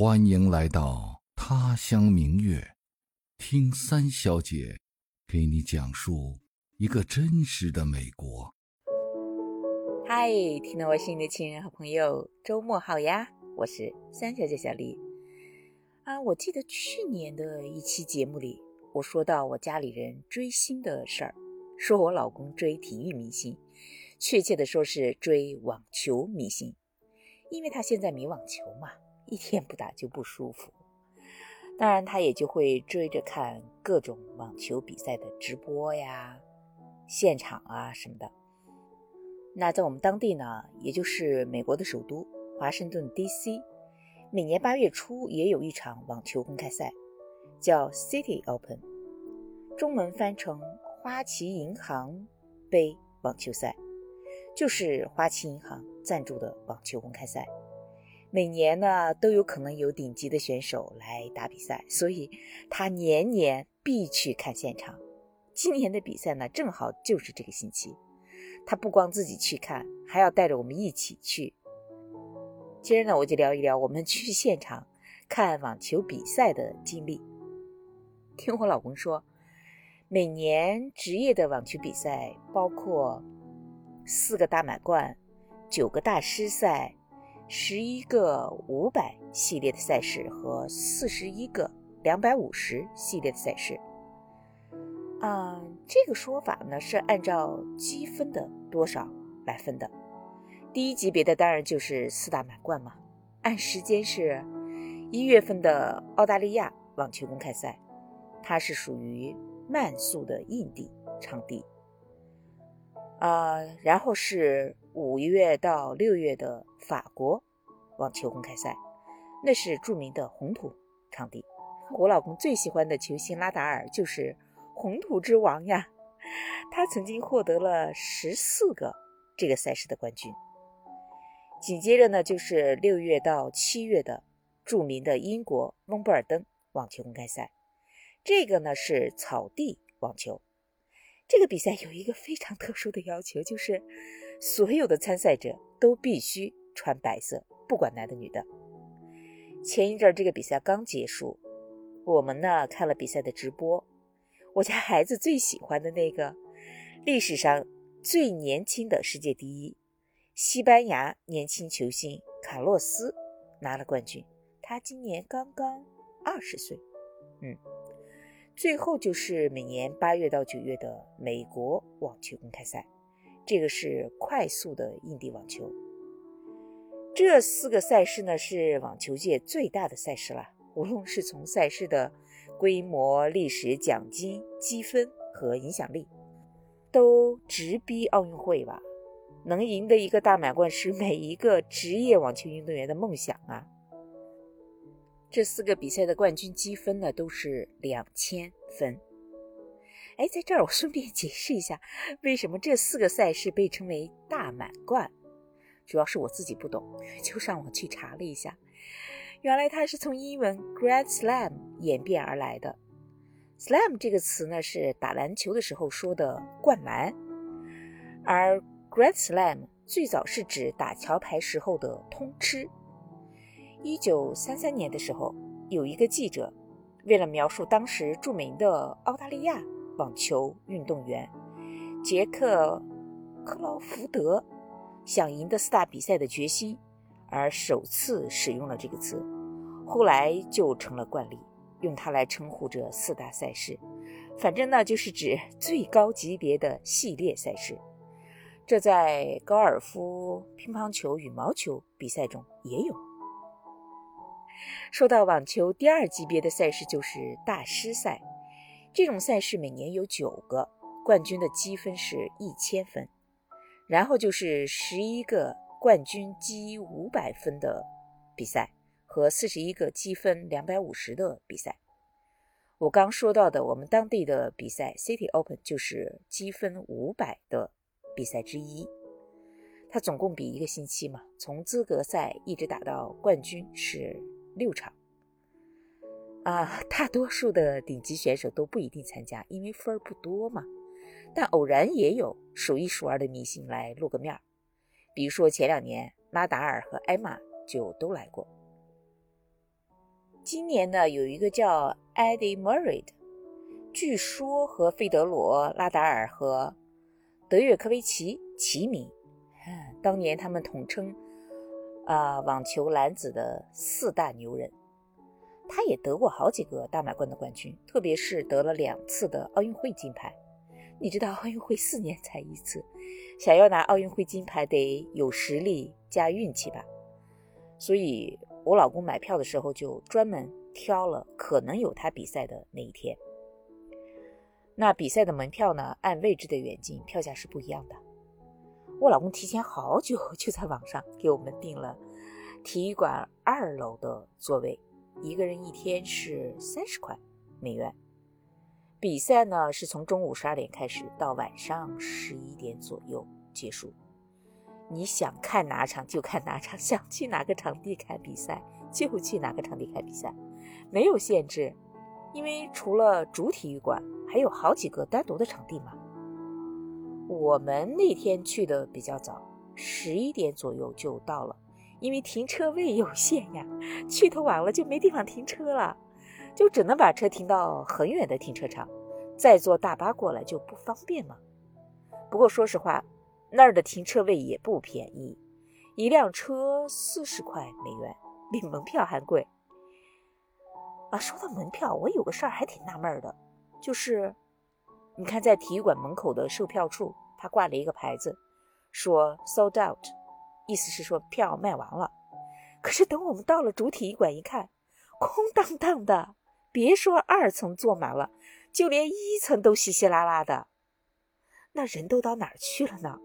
欢迎来到他乡明月，听三小姐给你讲述一个真实的美国。嗨，听到我声音的亲人和朋友，周末好呀！我是三小姐小丽。啊，我记得去年的一期节目里，我说到我家里人追星的事儿，说我老公追体育明星，确切的说是追网球明星，因为他现在迷网球嘛。一天不打就不舒服，当然他也就会追着看各种网球比赛的直播呀、现场啊什么的。那在我们当地呢，也就是美国的首都华盛顿 D.C，每年八月初也有一场网球公开赛，叫 City Open，中文翻成花旗银行杯网球赛，就是花旗银行赞助的网球公开赛。每年呢都有可能有顶级的选手来打比赛，所以他年年必去看现场。今年的比赛呢正好就是这个星期，他不光自己去看，还要带着我们一起去。今儿呢我就聊一聊我们去现场看网球比赛的经历。听我老公说，每年职业的网球比赛包括四个大满贯、九个大师赛。十一个五百系列的赛事和四十一个两百五十系列的赛事，啊，这个说法呢是按照积分的多少来分的。第一级别的当然就是四大满贯嘛。按时间是一月份的澳大利亚网球公开赛，它是属于慢速的硬地场地。啊，然后是五月到六月的法国网球公开赛，那是著名的红土场地。我老公最喜欢的球星拉达尔就是红土之王呀，他曾经获得了十四个这个赛事的冠军。紧接着呢，就是六月到七月的著名的英国温布尔登网球公开赛，这个呢是草地网球。这个比赛有一个非常特殊的要求，就是所有的参赛者都必须穿白色，不管男的女的。前一阵这个比赛刚结束，我们呢看了比赛的直播。我家孩子最喜欢的那个历史上最年轻的世界第一西班牙年轻球星卡洛斯拿了冠军，他今年刚刚二十岁，嗯。最后就是每年八月到九月的美国网球公开赛，这个是快速的硬地网球。这四个赛事呢是网球界最大的赛事了，无论是从赛事的规模、历史、奖金、积分和影响力，都直逼奥运会吧。能赢得一个大满贯是每一个职业网球运动员的梦想啊。这四个比赛的冠军积分呢，都是两千分。哎，在这儿我顺便解释一下，为什么这四个赛事被称为大满贯？主要是我自己不懂，就上网去查了一下，原来它是从英文 Grand Slam 演变而来的。Slam 这个词呢，是打篮球的时候说的灌篮，而 Grand Slam 最早是指打桥牌时候的通吃。一九三三年的时候，有一个记者为了描述当时著名的澳大利亚网球运动员杰克·克劳福德想赢得四大比赛的决心，而首次使用了这个词，后来就成了惯例，用它来称呼这四大赛事。反正呢，就是指最高级别的系列赛事。这在高尔夫、乒乓球、羽毛球比赛中也有。说到网球第二级别的赛事，就是大师赛。这种赛事每年有九个，冠军的积分是一千分，然后就是十一个冠军积五百分的比赛和四十一个积分两百五十的比赛。我刚说到的我们当地的比赛 City Open 就是积分五百的比赛之一。它总共比一个星期嘛，从资格赛一直打到冠军是。六场啊，大多数的顶级选手都不一定参加，因为分儿不多嘛。但偶然也有数一数二的明星来露个面儿，比如说前两年拉达尔和艾玛就都来过。今年呢，有一个叫 Eddie Murray 的，据说和费德罗、拉达尔和德约科维奇齐名。当年他们统称啊网球男子的四大牛人。他也得过好几个大满贯的冠军，特别是得了两次的奥运会金牌。你知道奥运会四年才一次，想要拿奥运会金牌得有实力加运气吧。所以我老公买票的时候就专门挑了可能有他比赛的那一天。那比赛的门票呢，按位置的远近，票价是不一样的。我老公提前好久就在网上给我们订了体育馆二楼的座位。一个人一天是三十块美元。比赛呢是从中午十二点开始，到晚上十一点左右结束。你想看哪场就看哪场，想去哪个场地看比赛就去哪个场地看比赛，没有限制。因为除了主体育馆，还有好几个单独的场地嘛。我们那天去的比较早，十一点左右就到了。因为停车位有限呀，去的晚了就没地方停车了，就只能把车停到很远的停车场，再坐大巴过来就不方便嘛。不过说实话，那儿的停车位也不便宜，一辆车四十块美元，比门票还贵。啊，说到门票，我有个事儿还挺纳闷的，就是，你看在体育馆门口的售票处，他挂了一个牌子，说 sold out。意思是说票卖完了，可是等我们到了主体馆一看，空荡荡的，别说二层坐满了，就连一层都稀稀拉拉的，那人都到哪儿去了呢？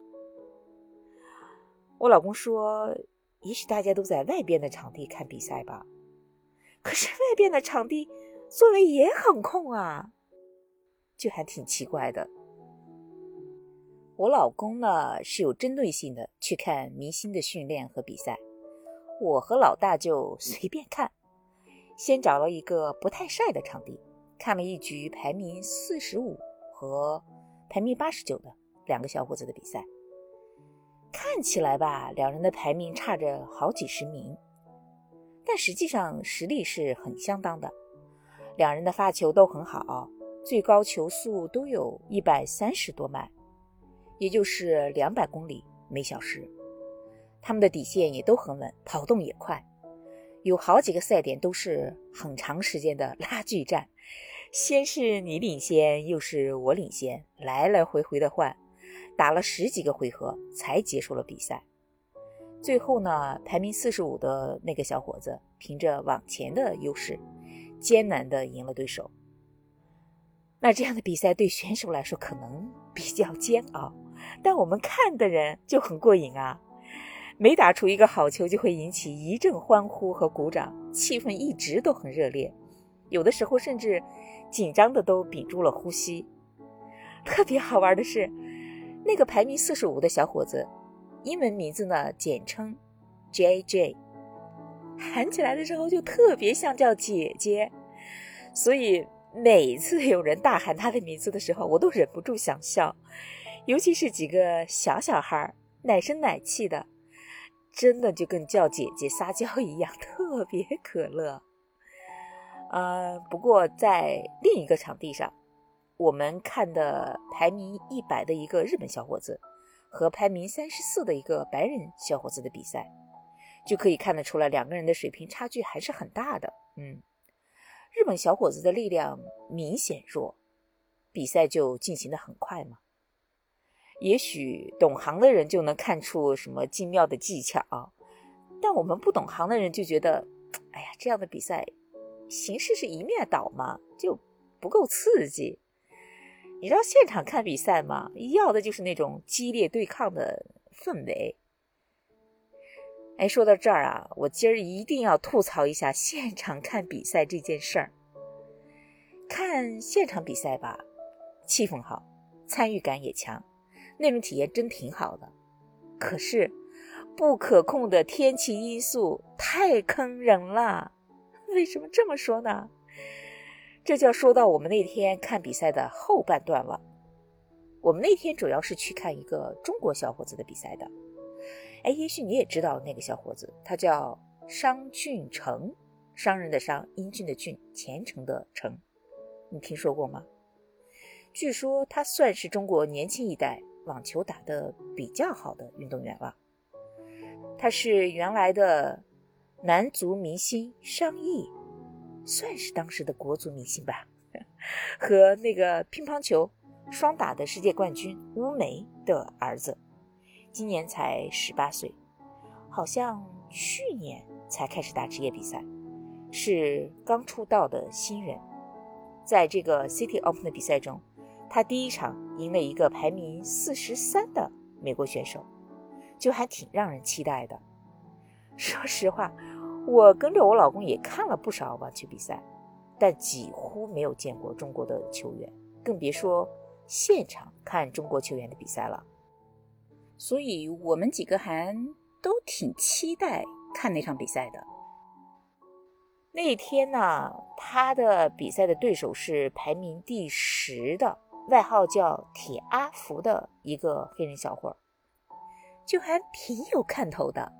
我老公说，也许大家都在外边的场地看比赛吧，可是外边的场地座位也很空啊，就还挺奇怪的。我老公呢是有针对性的去看明星的训练和比赛，我和老大就 随便看。先找了一个不太晒的场地，看了一局排名四十五和排名八十九的两个小伙子的比赛。看起来吧，两人的排名差着好几十名，但实际上实力是很相当的。两人的发球都很好，最高球速都有一百三十多迈。也就是两百公里每小时，他们的底线也都很稳，跑动也快，有好几个赛点都是很长时间的拉锯战，先是你领先，又是我领先，来来回回的换，打了十几个回合才结束了比赛。最后呢，排名四十五的那个小伙子凭着往前的优势，艰难的赢了对手。那这样的比赛对选手来说可能比较煎熬。但我们看的人就很过瘾啊！每打出一个好球，就会引起一阵欢呼和鼓掌，气氛一直都很热烈。有的时候甚至紧张的都屏住了呼吸。特别好玩的是，那个排名四十五的小伙子，英文名字呢简称 J.J，喊起来的时候就特别像叫姐姐，所以每次有人大喊他的名字的时候，我都忍不住想笑。尤其是几个小小孩，奶声奶气的，真的就跟叫姐姐撒娇一样，特别可乐。呃，不过在另一个场地上，我们看的排名一百的一个日本小伙子和排名三十四的一个白人小伙子的比赛，就可以看得出来，两个人的水平差距还是很大的。嗯，日本小伙子的力量明显弱，比赛就进行的很快嘛。也许懂行的人就能看出什么精妙的技巧，但我们不懂行的人就觉得，哎呀，这样的比赛形式是一面倒嘛，就不够刺激。你知道现场看比赛吗？要的就是那种激烈对抗的氛围。哎，说到这儿啊，我今儿一定要吐槽一下现场看比赛这件事儿。看现场比赛吧，气氛好，参与感也强。那种体验真挺好的，可是不可控的天气因素太坑人了。为什么这么说呢？这就要说到我们那天看比赛的后半段了。我们那天主要是去看一个中国小伙子的比赛的。哎，也许你也知道那个小伙子，他叫商俊成。商人的商，英俊的俊，虔诚的诚，你听说过吗？据说他算是中国年轻一代网球打得比较好的运动员了。他是原来的男足明星商毅，算是当时的国足明星吧，和那个乒乓球双打的世界冠军乌梅的儿子，今年才十八岁，好像去年才开始打职业比赛，是刚出道的新人。在这个 City Open 的比赛中，他第一场赢了一个排名四十三的美国选手。就还挺让人期待的。说实话，我跟着我老公也看了不少网球比赛，但几乎没有见过中国的球员，更别说现场看中国球员的比赛了。所以我们几个还都挺期待看那场比赛的。那天呢，他的比赛的对手是排名第十的，外号叫“铁阿福”的一个黑人小伙儿。就还挺有看头的，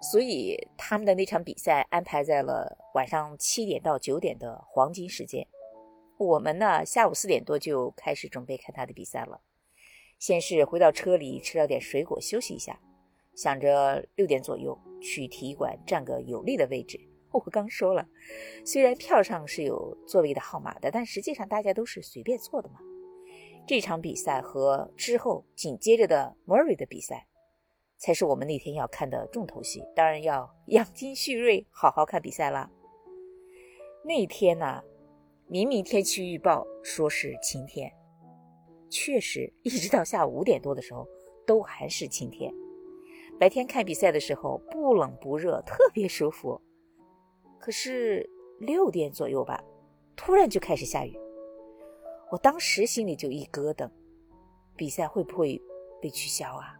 所以他们的那场比赛安排在了晚上七点到九点的黄金时间。我们呢，下午四点多就开始准备看他的比赛了。先是回到车里吃了点水果休息一下，想着六点左右去体育馆占个有利的位置。我刚说了，虽然票上是有座位的号码的，但实际上大家都是随便坐的嘛。这场比赛和之后紧接着的 Murray 的比赛。才是我们那天要看的重头戏，当然要 养精蓄锐，好好看比赛了。那天呢，明明天气预报说是晴天，确实一直到下午五点多的时候都还是晴天。白天看比赛的时候不冷不热，特别舒服。可是六点左右吧，突然就开始下雨，我当时心里就一咯噔，比赛会不会被取消啊？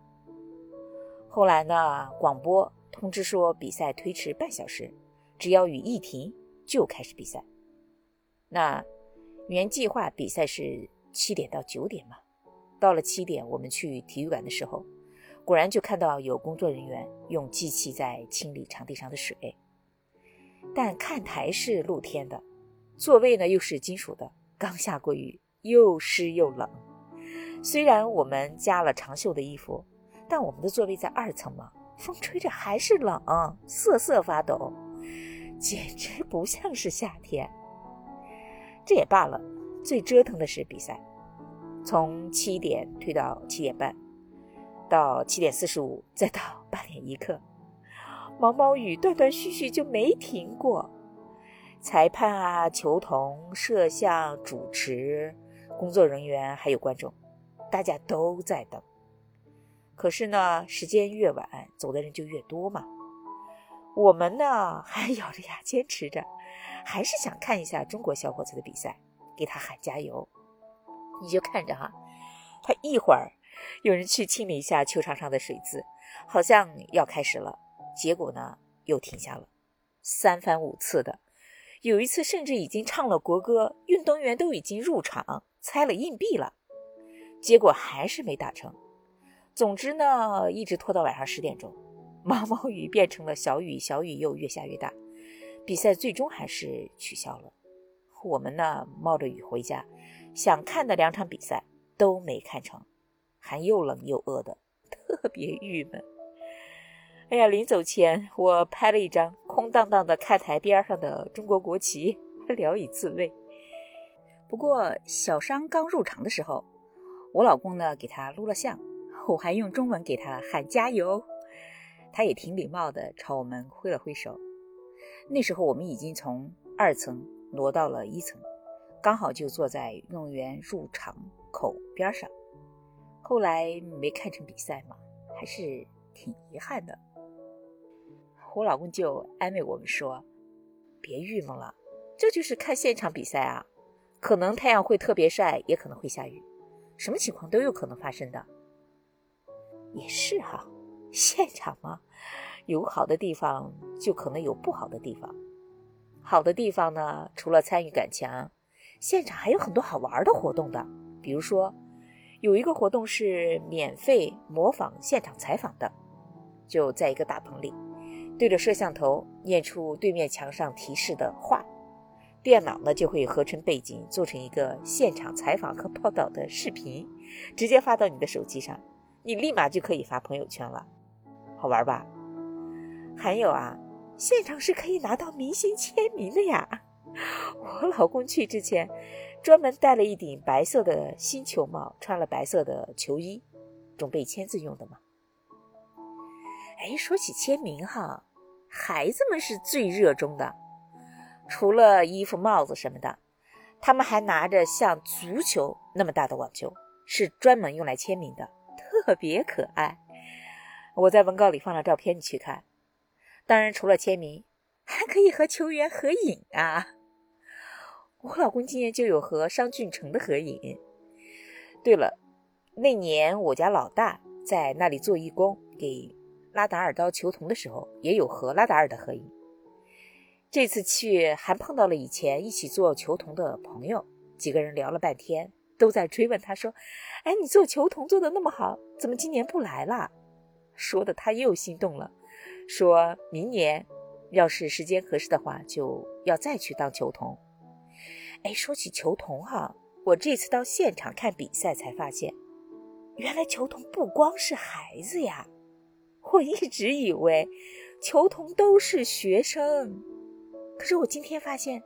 后来呢？广播通知说比赛推迟半小时，只要雨一停就开始比赛。那原计划比赛是七点到九点嘛？到了七点，我们去体育馆的时候，果然就看到有工作人员用机器在清理场地上的水。但看台是露天的，座位呢又是金属的，刚下过雨，又湿又冷。虽然我们加了长袖的衣服。但我们的座位在二层嘛，风吹着还是冷，瑟瑟发抖，简直不像是夏天。这也罢了，最折腾的是比赛，从七点推到七点半，到七点四十五，再到八点一刻，毛毛雨断断续续就没停过。裁判啊、球童、摄像、主持、工作人员还有观众，大家都在等。可是呢，时间越晚，走的人就越多嘛。我们呢，还咬着牙坚持着，还是想看一下中国小伙子的比赛，给他喊加油。你就看着哈，他一会儿有人去清理一下球场上的水渍，好像要开始了，结果呢又停下了，三番五次的，有一次甚至已经唱了国歌，运动员都已经入场猜了硬币了，结果还是没打成。总之呢，一直拖到晚上十点钟，毛毛雨变成了小雨，小雨又越下越大，比赛最终还是取消了。我们呢，冒着雨回家，想看的两场比赛都没看成，还又冷又饿的，特别郁闷。哎呀，临走前我拍了一张空荡荡的看台边上的中国国旗，聊以自慰。不过小商刚入场的时候，我老公呢给他录了像。我还用中文给他喊加油，他也挺礼貌的，朝我们挥了挥手。那时候我们已经从二层挪到了一层，刚好就坐在运动员入场口边上。后来没看成比赛嘛，还是挺遗憾的。我老公就安慰我们说：“别郁闷了，这就是看现场比赛啊，可能太阳会特别晒，也可能会下雨，什么情况都有可能发生的。”也是哈，现场嘛，有好的地方，就可能有不好的地方。好的地方呢，除了参与感强，现场还有很多好玩的活动的。比如说，有一个活动是免费模仿现场采访的，就在一个大棚里，对着摄像头念出对面墙上提示的话，电脑呢就会合成背景，做成一个现场采访和报道的视频，直接发到你的手机上，你立马就可以发朋友圈了，好玩吧？还有啊，现场是可以拿到明星签名的呀！我老公去之前，专门戴了一顶白色的新球帽，穿了白色的球衣，准备签字用的嘛。哎，说起签名哈，孩子们是最热衷的。除了衣服、帽子什么的，他们还拿着像足球那么大的网球，是专门用来签名的，特别可爱。我在文稿里放了照片，你去看。当然，除了签名，还可以和球员合影啊。我老公今年就有和商俊成的合影。对了，那年我家老大在那里做义工，给。拉达尔刀球童的时候，也有和拉达尔的合影。这次去还碰到了以前一起做球童的朋友，几个人聊了半天，都在追问他说：“哎，你做球童做的那么好，怎么今年不来了？”说的他又心动了，说明年要是时间合适的话，就要再去当球童。哎，说起球童哈，我这次到现场看比赛才发现，原来球童不光是孩子呀。我一直以为球童都是学生，可是我今天发现，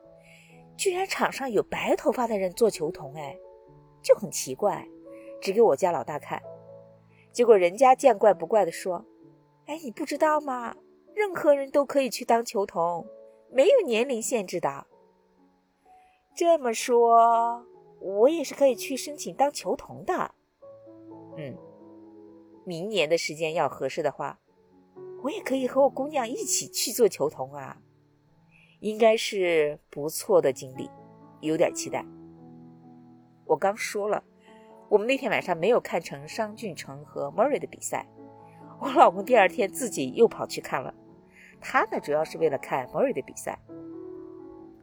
居然场上有白头发的人做球童，哎，就很奇怪，指给我家老大看，结果人家见怪不怪的说：“哎，你不知道吗？任何人都可以去当球童，没有年龄限制的。”这么说，我也是可以去申请当球童的。嗯。明年的时间要合适的话，我也可以和我姑娘一起去做球童啊，应该是不错的经历，有点期待。我刚说了，我们那天晚上没有看成商俊成和 Murray 的比赛，我老公第二天自己又跑去看了，他呢主要是为了看 Murray 的比赛。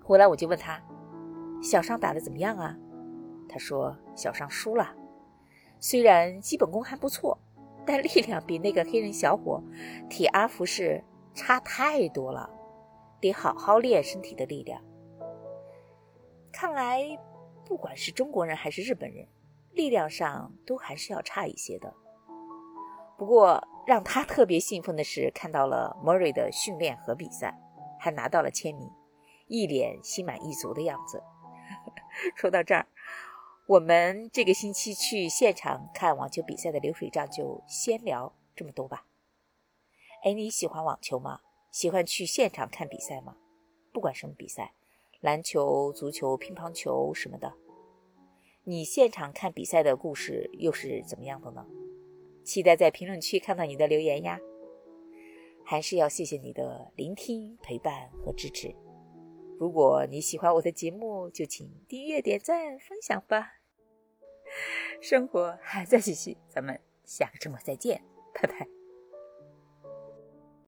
回来我就问他，小商打的怎么样啊？他说小商输了，虽然基本功还不错。但力量比那个黑人小伙体阿福士差太多了，得好好练身体的力量。看来，不管是中国人还是日本人，力量上都还是要差一些的。不过，让他特别兴奋的是看到了 Mory 的训练和比赛，还拿到了签名，一脸心满意足的样子。说到这儿。我们这个星期去现场看网球比赛的流水账就先聊这么多吧。哎，你喜欢网球吗？喜欢去现场看比赛吗？不管什么比赛，篮球、足球、乒乓球什么的，你现场看比赛的故事又是怎么样的呢？期待在评论区看到你的留言呀。还是要谢谢你的聆听、陪伴和支持。如果你喜欢我的节目，就请订阅、点赞、分享吧。生活还在继续，咱们下个周末再见，拜拜。